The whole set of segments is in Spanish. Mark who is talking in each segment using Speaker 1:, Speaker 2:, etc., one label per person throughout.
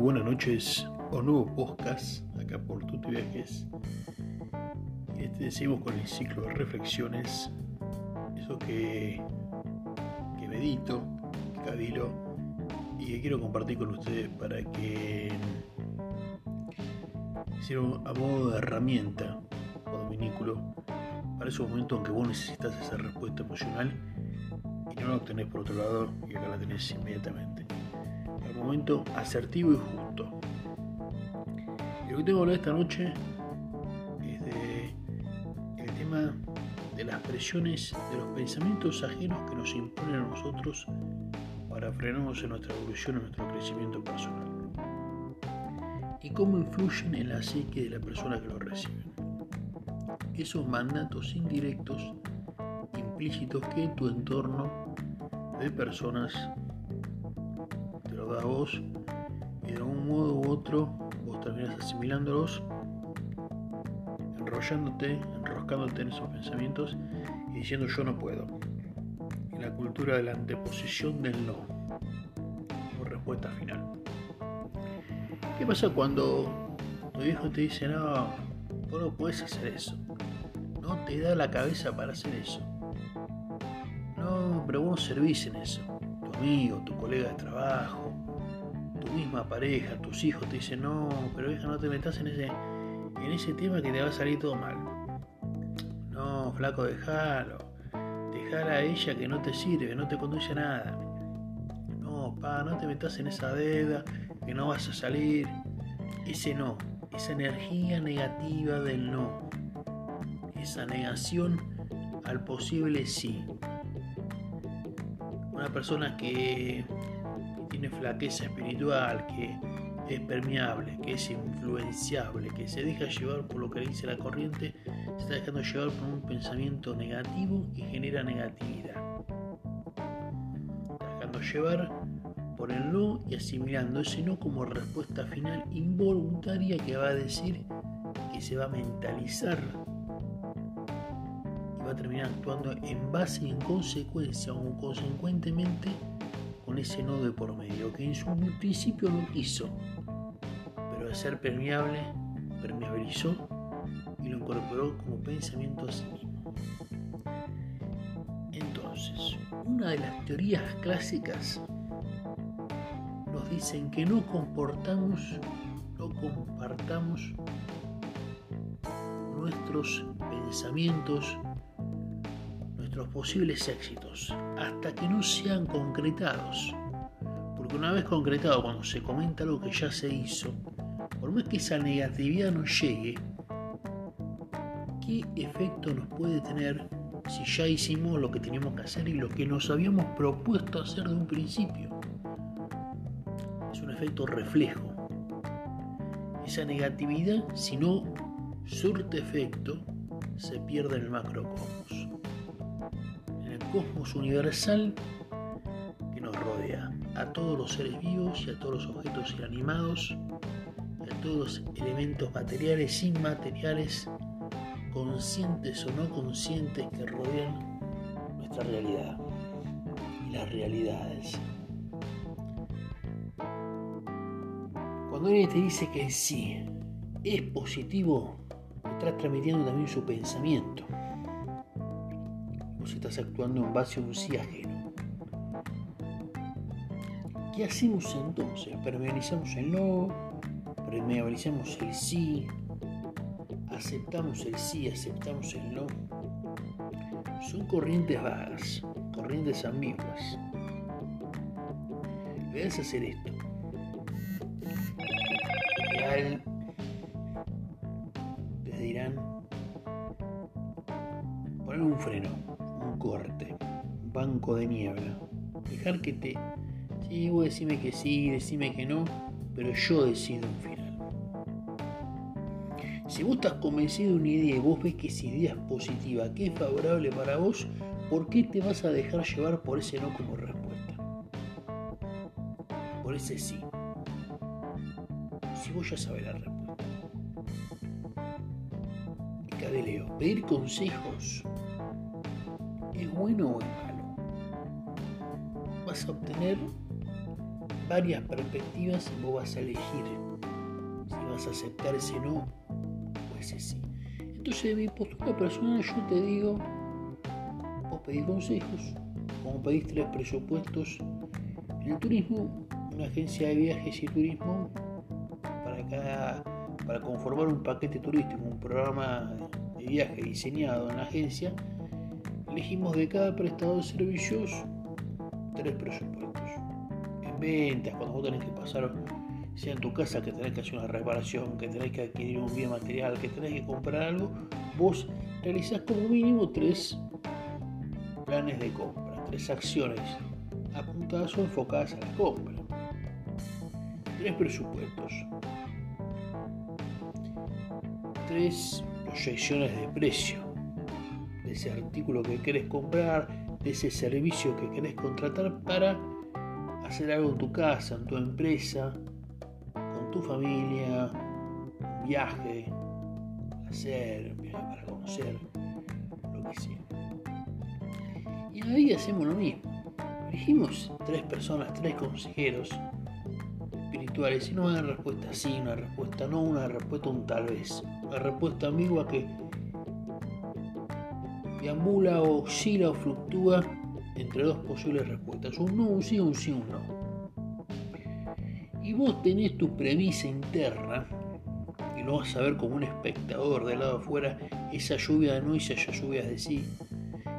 Speaker 1: buenas noches o nuevo podcast acá por Tuti Viajes. Este, seguimos con el ciclo de reflexiones, eso que, que medito, que cabilo y que quiero compartir con ustedes para que sirva a modo de herramienta o dominículo para esos momentos en que vos necesitas esa respuesta emocional y no la obtenés por otro lado y acá la tenés inmediatamente momento asertivo y justo. Y lo que tengo que hablar esta noche es de el tema de las presiones de los pensamientos ajenos que nos imponen a nosotros para frenarnos en nuestra evolución, en nuestro crecimiento personal. Y cómo influyen en la psique de la persona que lo recibe. Esos mandatos indirectos, implícitos que tu entorno de personas a vos y de un modo u otro vos terminas asimilándolos, enrollándote, enroscándote en esos pensamientos y diciendo yo no puedo. La cultura de la anteposición del no, por respuesta final. ¿Qué pasa cuando tu viejo te dice no, vos no puedes hacer eso? No te da la cabeza para hacer eso. No, pero vos servís en eso. Tu amigo, tu colega de trabajo, misma pareja, tus hijos te dicen, no, pero hija, no te metas en ese, en ese tema que te va a salir todo mal. No, flaco, déjalo. Dejala a ella que no te sirve, no te conduce a nada. No, pa, no te metas en esa deuda, que no vas a salir. Ese no, esa energía negativa del no. Esa negación al posible sí. Una persona que tiene flaqueza espiritual, que es permeable, que es influenciable, que se deja llevar por lo que dice la corriente, se está dejando llevar por un pensamiento negativo que genera negatividad. Está dejando llevar por el no y asimilando ese no como respuesta final involuntaria que va a decir que se va a mentalizar y va a terminar actuando en base y en consecuencia o consecuentemente con ese nodo de por medio, que en su principio lo quiso, pero al ser permeable, permeabilizó y lo incorporó como pensamiento a sí mismo. Entonces, una de las teorías clásicas nos dicen que no comportamos, no compartamos nuestros pensamientos, nuestros posibles éxitos, hasta que no sean concretados. Porque una vez concretado, cuando se comenta algo que ya se hizo, por más que esa negatividad no llegue, ¿qué efecto nos puede tener si ya hicimos lo que teníamos que hacer y lo que nos habíamos propuesto hacer de un principio? Es un efecto reflejo. Esa negatividad, si no surte efecto, se pierde en el macrocosmos cosmos universal que nos rodea, a todos los seres vivos y a todos los objetos inanimados, a todos los elementos materiales, inmateriales, conscientes o no conscientes que rodean nuestra realidad y las realidades. Cuando alguien te dice que sí es positivo, está transmitiendo también su pensamiento estás actuando en base a un sí ajeno. ¿Qué hacemos entonces? Permeabilizamos el no, permeabilizamos el sí, aceptamos el sí, aceptamos el no. Son corrientes vagas, corrientes ambiguas. Debes hacer esto. Real, les dirán poner un freno corte, banco de niebla. Dejar que te... Sí, vos decime que sí, decime que no, pero yo decido un final. Si vos estás convencido de una idea y vos ves que esa idea es positiva, que es favorable para vos, ¿por qué te vas a dejar llevar por ese no como respuesta? Por ese sí. Si vos ya sabes la respuesta. Leo, pedir consejos ¿Es bueno o es malo? Vas a obtener varias perspectivas y vos vas a elegir si vas a aceptar ese no o ese sí. Entonces, de mi postura personal, yo te digo, vos pedís consejos, como pedís tres presupuestos en el turismo, una agencia de viajes y turismo para cada para conformar un paquete turístico, un programa de viaje diseñado en la agencia, elegimos de cada prestador de servicios tres presupuestos. En ventas, cuando vos tenés que pasar, sea en tu casa que tenés que hacer una reparación, que tenés que adquirir un bien material, que tenés que comprar algo, vos realizás como mínimo tres planes de compra, tres acciones apuntadas o enfocadas a la compra. Tres presupuestos. Tres proyecciones de precio de ese artículo que querés comprar, de ese servicio que querés contratar para hacer algo en tu casa, en tu empresa, con tu familia, un viaje, hacer, para conocer, lo que sea. Y ahí hacemos lo mismo. Elegimos tres personas, tres consejeros espirituales y no una respuesta sí, una respuesta no, una respuesta un tal vez, una respuesta ambigua que deambula o oscila o fluctúa entre dos posibles respuestas, un no, un sí, un sí, un no. Y vos tenés tu premisa interna, y lo vas a ver como un espectador del lado afuera, esa lluvia de no y esa lluvia de sí,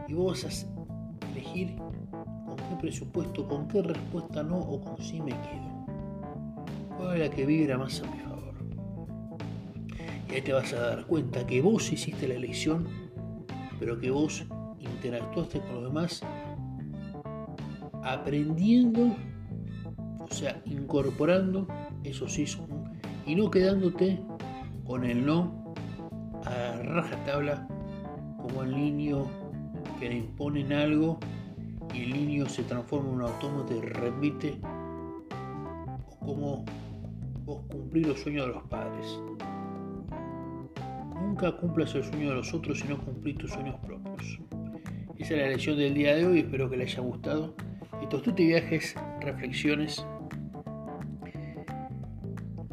Speaker 1: y vos vas a elegir con qué presupuesto, con qué respuesta no o con sí me quedo. ¿Cuál es la que vibra más a mi favor? Y ahí te vas a dar cuenta que vos hiciste la elección pero que vos interactuaste con los demás aprendiendo, o sea, incorporando eso sí, y no quedándote con el no a rajatabla como el niño que le imponen algo y el niño se transforma en un autómata y repite o como vos cumplir los sueños de los padres. Cumplas el sueño de los otros, sino cumplir tus sueños propios. Esa es la lección del día de hoy, espero que les haya gustado. Estos tuti viajes, reflexiones,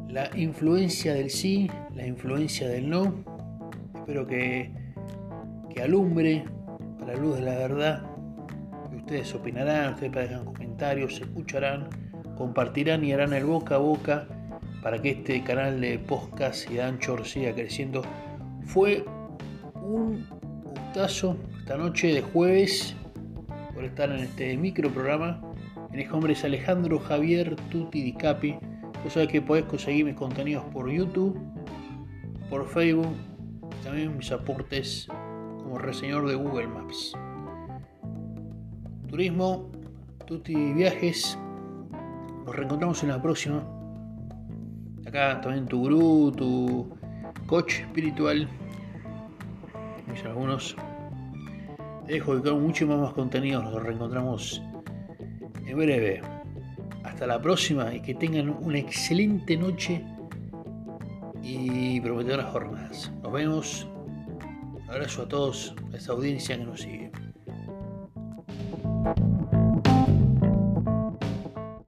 Speaker 1: la influencia del sí, la influencia del no. Espero que, que alumbre para la luz de la verdad. ustedes opinarán, ustedes dejar comentarios, escucharán, compartirán y harán el boca a boca para que este canal de podcast y de Anchor siga creciendo fue un gustazo esta noche de jueves por estar en este micro programa. Mi nombre es Alejandro Javier Tuti Di Capi. Vos sabés que podés conseguir mis contenidos por YouTube, por Facebook, también mis aportes como reseñor de Google Maps. Turismo, Tuti Viajes. Nos reencontramos en la próxima. Acá también tu gurú, tu coach espiritual, algunos. Dejo que con mucho más contenido nos reencontramos en breve. Hasta la próxima y que tengan una excelente noche y prometedoras jornadas. Nos vemos. Un abrazo a todos, a esta audiencia que nos sigue.